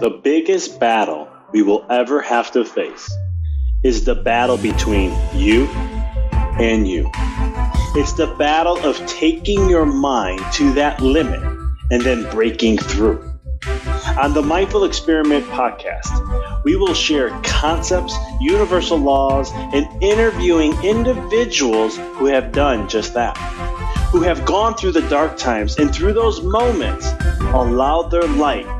The biggest battle we will ever have to face is the battle between you and you. It's the battle of taking your mind to that limit and then breaking through. On the Mindful Experiment podcast, we will share concepts, universal laws, and interviewing individuals who have done just that, who have gone through the dark times and through those moments allowed their light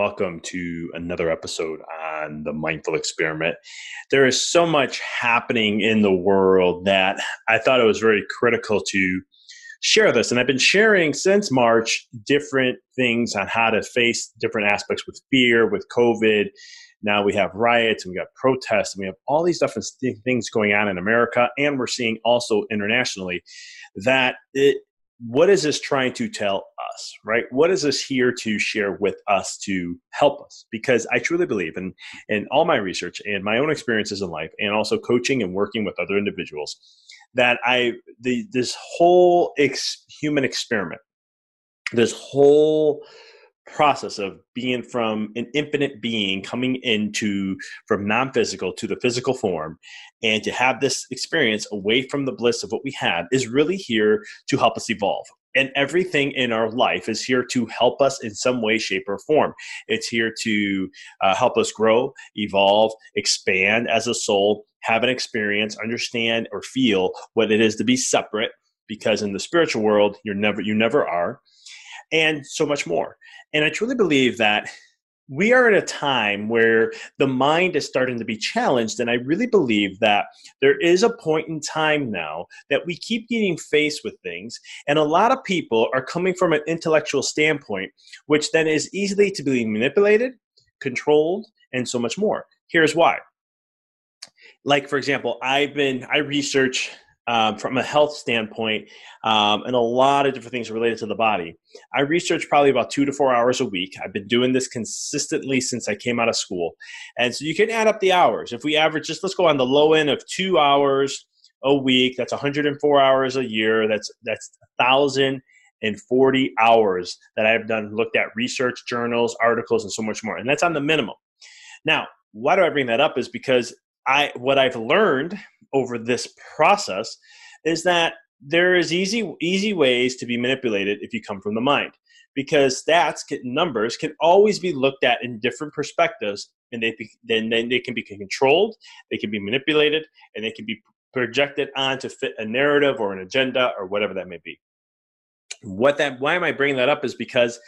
welcome to another episode on the Mindful Experiment. There is so much happening in the world that I thought it was very critical to share this. And I've been sharing since March different things on how to face different aspects with fear, with COVID. Now we have riots and we got protests and we have all these different things going on in America. And we're seeing also internationally that it, what is this trying to tell us, right? What is this here to share with us to help us? Because I truly believe in, in all my research and my own experiences in life, and also coaching and working with other individuals, that I, the, this whole ex, human experiment, this whole process of being from an infinite being coming into from non-physical to the physical form and to have this experience away from the bliss of what we had is really here to help us evolve. And everything in our life is here to help us in some way shape or form. It's here to uh, help us grow evolve expand as a soul have an experience understand or feel what it is to be separate because in the spiritual world you're never you never are and so much more and I truly believe that we are at a time where the mind is starting to be challenged. And I really believe that there is a point in time now that we keep getting faced with things. And a lot of people are coming from an intellectual standpoint, which then is easily to be manipulated, controlled, and so much more. Here's why. Like, for example, I've been, I research um, from a health standpoint um, and a lot of different things related to the body. I research probably about two to four hours a week. I've been doing this consistently since I came out of school. And so you can add up the hours. If we average, just let's go on the low end of two hours a week, that's 104 hours a year. That's, that's 1,040 hours that I've done, looked at research journals, articles, and so much more. And that's on the minimum. Now, why do I bring that up? Is because I what I've learned over this process is that there is easy easy ways to be manipulated if you come from the mind because stats numbers can always be looked at in different perspectives and they then then they can be controlled they can be manipulated and they can be projected on to fit a narrative or an agenda or whatever that may be. What that why am i bringing that up is because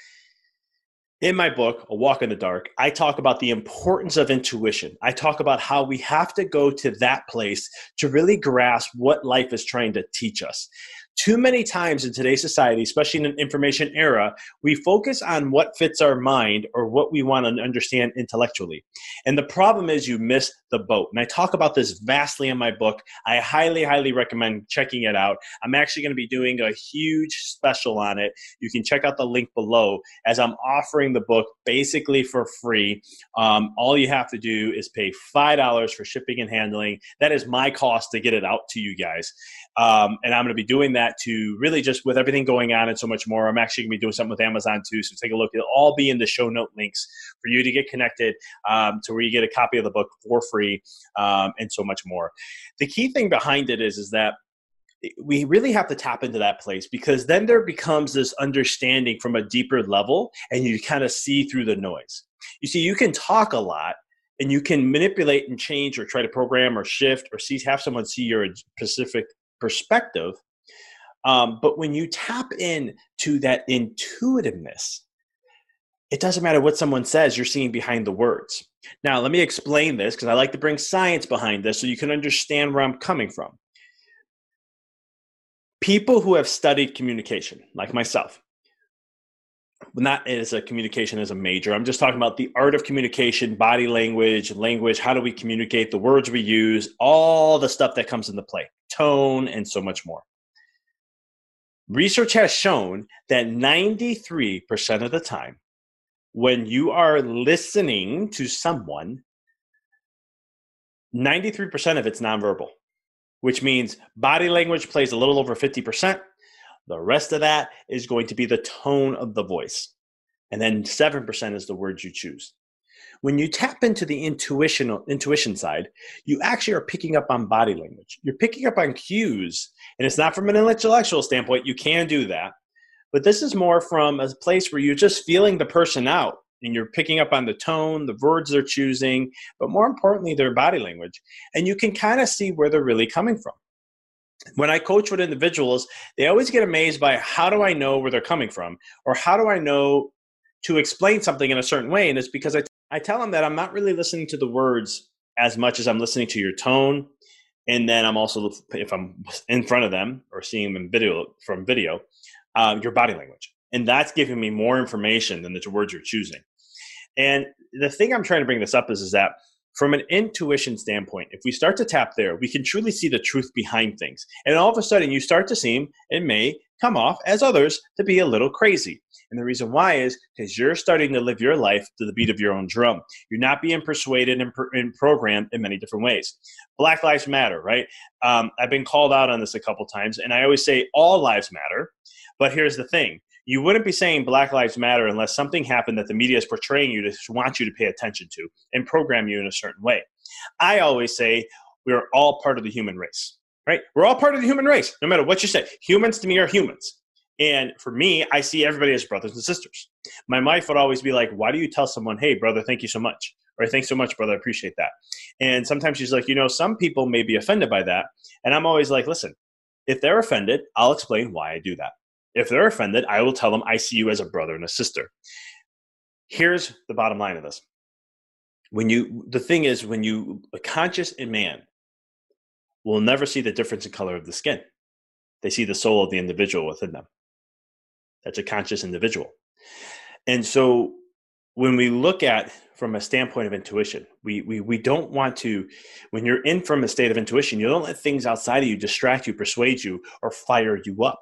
in my book, A Walk in the Dark, I talk about the importance of intuition. I talk about how we have to go to that place to really grasp what life is trying to teach us. Too many times in today's society, especially in an information era, we focus on what fits our mind or what we want to understand intellectually. And the problem is you miss the boat. And I talk about this vastly in my book. I highly, highly recommend checking it out. I'm actually going to be doing a huge special on it. You can check out the link below as I'm offering the book basically for free. Um, all you have to do is pay $5 for shipping and handling. That is my cost to get it out to you guys. Um, and I'm going to be doing that to really just with everything going on and so much more. I'm actually going to be doing something with Amazon too. So take a look. It'll all be in the show note links for you to get connected um, to where you get a copy of the book for free um, and so much more. The key thing behind it is, is that we really have to tap into that place because then there becomes this understanding from a deeper level and you kind of see through the noise. You see, you can talk a lot and you can manipulate and change or try to program or shift or see have someone see your specific perspective. Um, but when you tap in to that intuitiveness, it doesn't matter what someone says, you're seeing behind the words. Now, let me explain this because I like to bring science behind this so you can understand where I'm coming from. People who have studied communication, like myself, not as a communication as a major. I'm just talking about the art of communication, body language, language, how do we communicate, the words we use, all the stuff that comes into play tone, and so much more. Research has shown that 93% of the time, when you are listening to someone, 93% of it's nonverbal, which means body language plays a little over 50%. The rest of that is going to be the tone of the voice. And then 7% is the words you choose. When you tap into the intuition intuition side, you actually are picking up on body language. You're picking up on cues, and it's not from an intellectual standpoint. You can do that, but this is more from a place where you're just feeling the person out and you're picking up on the tone, the words they're choosing, but more importantly, their body language. And you can kind of see where they're really coming from. When I coach with individuals, they always get amazed by how do I know where they're coming from? Or how do I know to explain something in a certain way? And it's because I I tell them that I'm not really listening to the words as much as I'm listening to your tone. And then I'm also, if I'm in front of them or seeing them video from video, uh, your body language. And that's giving me more information than the words you're choosing. And the thing I'm trying to bring this up is, is that from an intuition standpoint, if we start to tap there, we can truly see the truth behind things. And all of a sudden, you start to seem, it may come off as others to be a little crazy. And the reason why is because you're starting to live your life to the beat of your own drum. You're not being persuaded and, and programmed in many different ways. Black Lives Matter, right? Um, I've been called out on this a couple times, and I always say all lives matter. But here's the thing you wouldn't be saying Black Lives Matter unless something happened that the media is portraying you to want you to pay attention to and program you in a certain way. I always say we're all part of the human race, right? We're all part of the human race, no matter what you say. Humans to me are humans. And for me, I see everybody as brothers and sisters. My wife would always be like, Why do you tell someone, hey, brother, thank you so much? Or thanks so much, brother, I appreciate that. And sometimes she's like, You know, some people may be offended by that. And I'm always like, Listen, if they're offended, I'll explain why I do that. If they're offended, I will tell them I see you as a brother and a sister. Here's the bottom line of this. When you, the thing is, when you, a conscious man will never see the difference in color of the skin. They see the soul of the individual within them. That's a conscious individual. And so when we look at from a standpoint of intuition, we, we, we don't want to, when you're in from a state of intuition, you don't let things outside of you distract you, persuade you, or fire you up.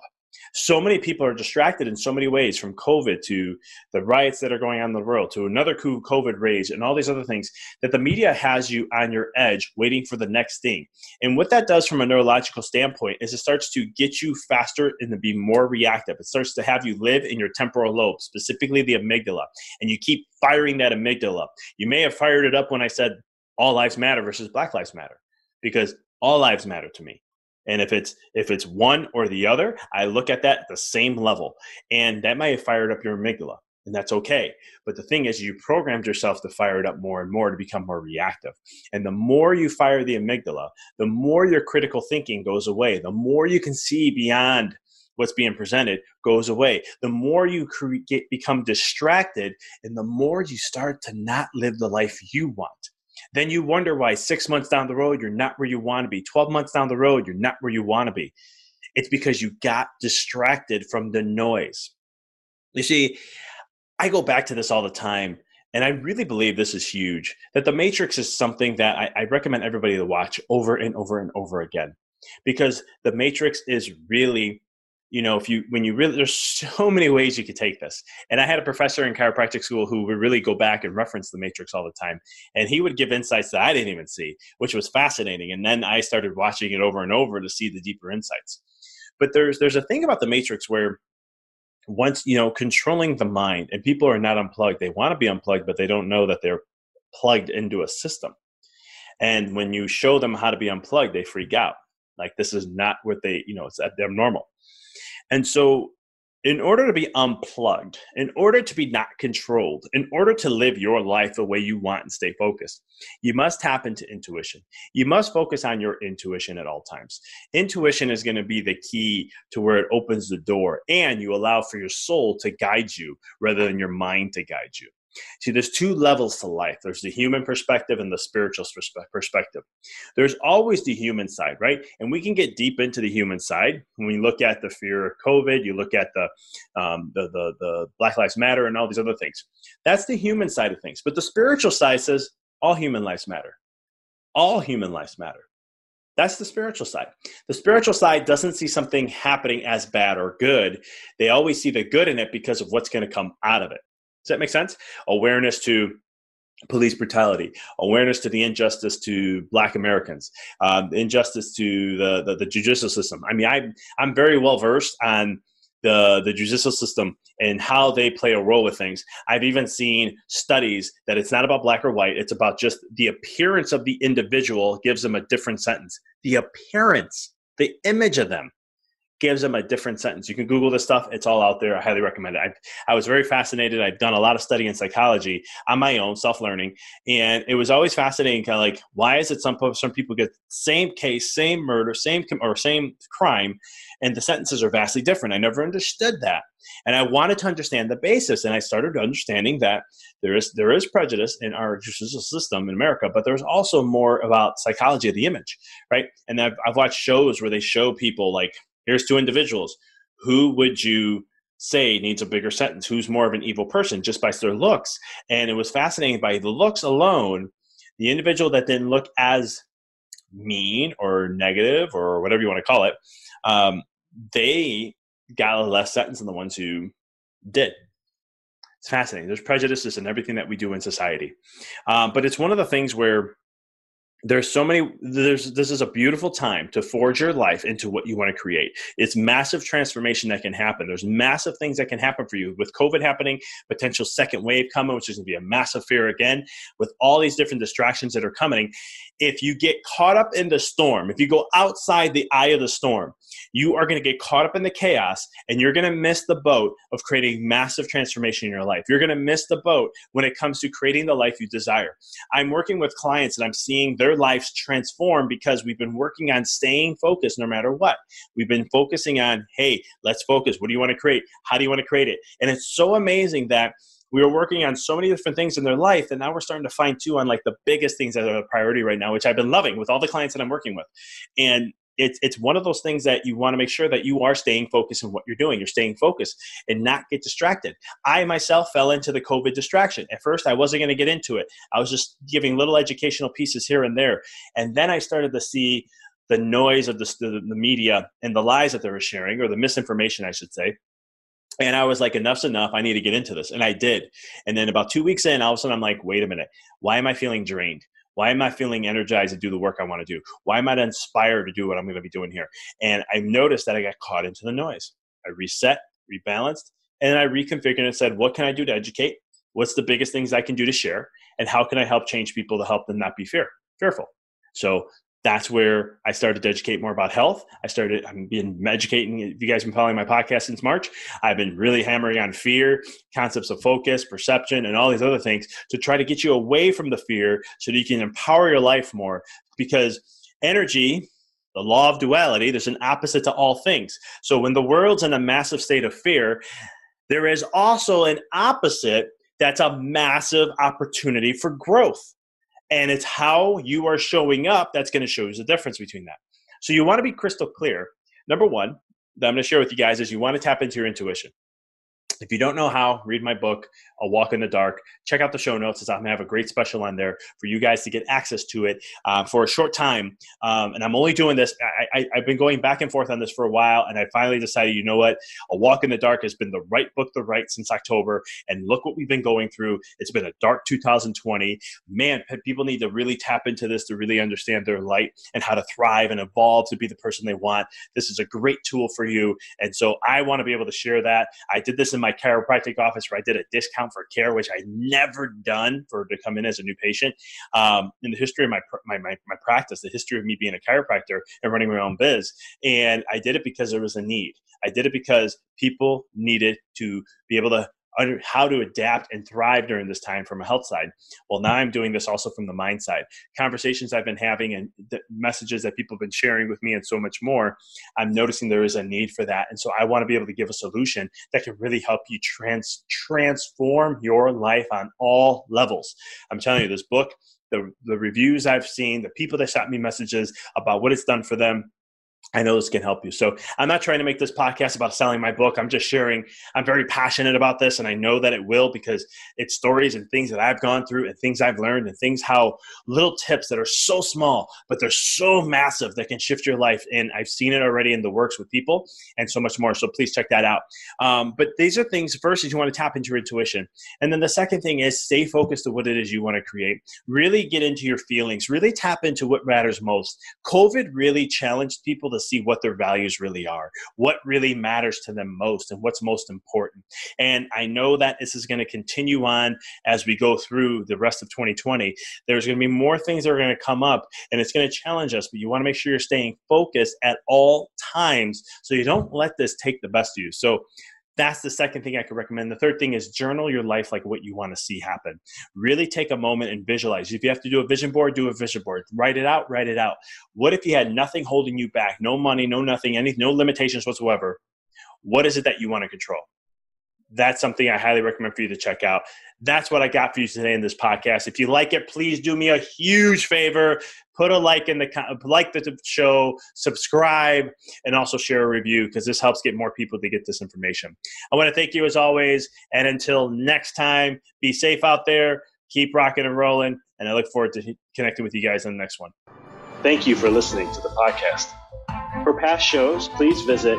So many people are distracted in so many ways from COVID to the riots that are going on in the world to another COVID rage and all these other things that the media has you on your edge waiting for the next thing. And what that does from a neurological standpoint is it starts to get you faster and to be more reactive. It starts to have you live in your temporal lobe, specifically the amygdala, and you keep firing that amygdala. You may have fired it up when I said all lives matter versus black lives matter because all lives matter to me and if it's if it's one or the other i look at that at the same level. And that might have fired up your amygdala and that's okay. But the thing is you programmed yourself to fire it up more and more to become more reactive. And the more you fire the amygdala the more your critical thinking goes away. The more you can see beyond what's being presented goes away. The more you get, become distracted and the more you start to not live the life you want then you wonder why six months down the road, you're not where you want to be. 12 months down the road, you're not where you want to be. It's because you got distracted from the noise. You see, I go back to this all the time, and I really believe this is huge that the Matrix is something that I, I recommend everybody to watch over and over and over again because the Matrix is really you know if you when you really there's so many ways you could take this. And i had a professor in chiropractic school who would really go back and reference the matrix all the time. And he would give insights that i didn't even see which was fascinating. And then i started watching it over and over to see the deeper insights. But there's there's a thing about the matrix where once you know controlling the mind and people are not unplugged. They want to be unplugged but they don't know that they're plugged into a system. And when you show them how to be unplugged they freak out. Like this is not what they you know it's abnormal and so, in order to be unplugged, in order to be not controlled, in order to live your life the way you want and stay focused, you must tap into intuition. You must focus on your intuition at all times. Intuition is going to be the key to where it opens the door and you allow for your soul to guide you rather than your mind to guide you. See, there's two levels to life there's the human perspective and the spiritual perspective. There's always the human side, right? And we can get deep into the human side when we look at the fear of COVID, you look at the, um, the, the, the Black Lives Matter and all these other things. That's the human side of things. But the spiritual side says all human lives matter. All human lives matter. That's the spiritual side. The spiritual side doesn't see something happening as bad or good. They always see the good in it because of what's going to come out of it. Does that make sense? Awareness to police brutality, awareness to the injustice to Black Americans, um, injustice to the, the, the judicial system. I mean, I I'm very well versed on the the judicial system and how they play a role with things. I've even seen studies that it's not about black or white; it's about just the appearance of the individual gives them a different sentence. The appearance, the image of them gives them a different sentence. You can Google this stuff; it's all out there. I highly recommend it. I, I was very fascinated. I've done a lot of study in psychology on my own, self learning, and it was always fascinating. Kind of like, why is it some some people get same case, same murder, same or same crime, and the sentences are vastly different? I never understood that, and I wanted to understand the basis, and I started understanding that there is there is prejudice in our judicial system in America, but there's also more about psychology of the image, right? And I've, I've watched shows where they show people like here's two individuals. Who would you say needs a bigger sentence? Who's more of an evil person just by their looks? And it was fascinating by the looks alone, the individual that didn't look as mean or negative or whatever you want to call it, um, they got a less sentence than the ones who did. It's fascinating. There's prejudices in everything that we do in society. Um, but it's one of the things where there's so many there's this is a beautiful time to forge your life into what you want to create. It's massive transformation that can happen. There's massive things that can happen for you with covid happening potential second wave coming which is going to be a massive fear again with all these different distractions that are coming if you get caught up in the storm if you go outside the eye of the storm you are going to get caught up in the chaos and you're going to miss the boat of creating massive transformation in your life you're going to miss the boat when it comes to creating the life you desire i'm working with clients and i'm seeing their lives transform because we've been working on staying focused no matter what. We've been focusing on, hey, let's focus. What do you want to create? How do you want to create it? And it's so amazing that we were working on so many different things in their life and now we're starting to find too on like the biggest things that are a priority right now which i've been loving with all the clients that i'm working with and it's it's one of those things that you want to make sure that you are staying focused in what you're doing. You're staying focused and not get distracted. I myself fell into the COVID distraction. At first, I wasn't going to get into it. I was just giving little educational pieces here and there, and then I started to see the noise of the, the, the media and the lies that they were sharing, or the misinformation, I should say. And I was like, enough's enough. I need to get into this. And I did. And then about two weeks in, all of a sudden, I'm like, wait a minute. Why am I feeling drained? Why am I feeling energized to do the work I want to do? Why am I inspired to do what I'm going to be doing here? And I noticed that I got caught into the noise. I reset, rebalanced, and then I reconfigured and said, what can I do to educate? What's the biggest things I can do to share? And how can I help change people to help them not be fear, fearful? So that's where I started to educate more about health. I started, I'm been educating. If you guys have been following my podcast since March, I've been really hammering on fear, concepts of focus, perception, and all these other things to try to get you away from the fear so that you can empower your life more. Because energy, the law of duality, there's an opposite to all things. So when the world's in a massive state of fear, there is also an opposite that's a massive opportunity for growth. And it's how you are showing up that's going to show you the difference between that. So you want to be crystal clear. Number one, that I'm going to share with you guys is you want to tap into your intuition. If you don't know how, read my book, A Walk in the Dark. Check out the show notes. as I'm to have a great special on there for you guys to get access to it uh, for a short time. Um, and I'm only doing this, I, have been going back and forth on this for a while, and I finally decided, you know what? A Walk in the Dark has been the right book to write since October. And look what we've been going through. It's been a dark 2020. Man, people need to really tap into this to really understand their light and how to thrive and evolve to be the person they want. This is a great tool for you. And so I want to be able to share that. I did this in my my chiropractic office where I did a discount for care, which I never done for to come in as a new patient. Um, in the history of my, my, my my practice, the history of me being a chiropractor and running my own biz, and I did it because there was a need. I did it because people needed to be able to how to adapt and thrive during this time from a health side. Well, now I'm doing this also from the mind side. Conversations I've been having and the messages that people have been sharing with me and so much more, I'm noticing there is a need for that. And so I want to be able to give a solution that can really help you trans transform your life on all levels. I'm telling you, this book, the, the reviews I've seen, the people that sent me messages about what it's done for them, I know this can help you. So I'm not trying to make this podcast about selling my book. I'm just sharing. I'm very passionate about this, and I know that it will because it's stories and things that I've gone through and things I've learned and things how little tips that are so small, but they're so massive that can shift your life. And I've seen it already in the works with people and so much more. So please check that out. Um, but these are things, first, is you want to tap into your intuition. And then the second thing is stay focused on what it is you want to create. Really get into your feelings, really tap into what matters most. COVID really challenged people to see what their values really are, what really matters to them most, and what's most important. And I know that this is going to continue on as we go through the rest of 2020. There's going to be more things that are going to come up, and it's going to challenge us, but you want to make sure you're staying focused at all times so you don't let this take the best of you. So, that's the second thing I could recommend. The third thing is journal your life like what you want to see happen. Really take a moment and visualize. If you have to do a vision board, do a vision board. Write it out, write it out. What if you had nothing holding you back? No money, no nothing, any no limitations whatsoever. What is it that you want to control? That's something I highly recommend for you to check out. That's what I got for you today in this podcast. If you like it, please do me a huge favor put a like in the like the show, subscribe, and also share a review because this helps get more people to get this information. I want to thank you as always, and until next time, be safe out there, keep rocking and rolling, and I look forward to connecting with you guys on the next one. Thank you for listening to the podcast. For past shows, please visit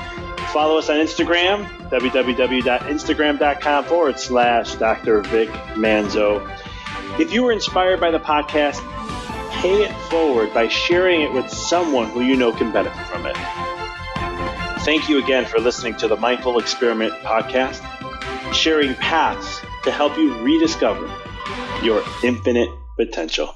Follow us on Instagram, www.instagram.com forward slash Dr. Vic Manzo. If you were inspired by the podcast, pay it forward by sharing it with someone who you know can benefit from it. Thank you again for listening to the Mindful Experiment podcast, sharing paths to help you rediscover your infinite potential.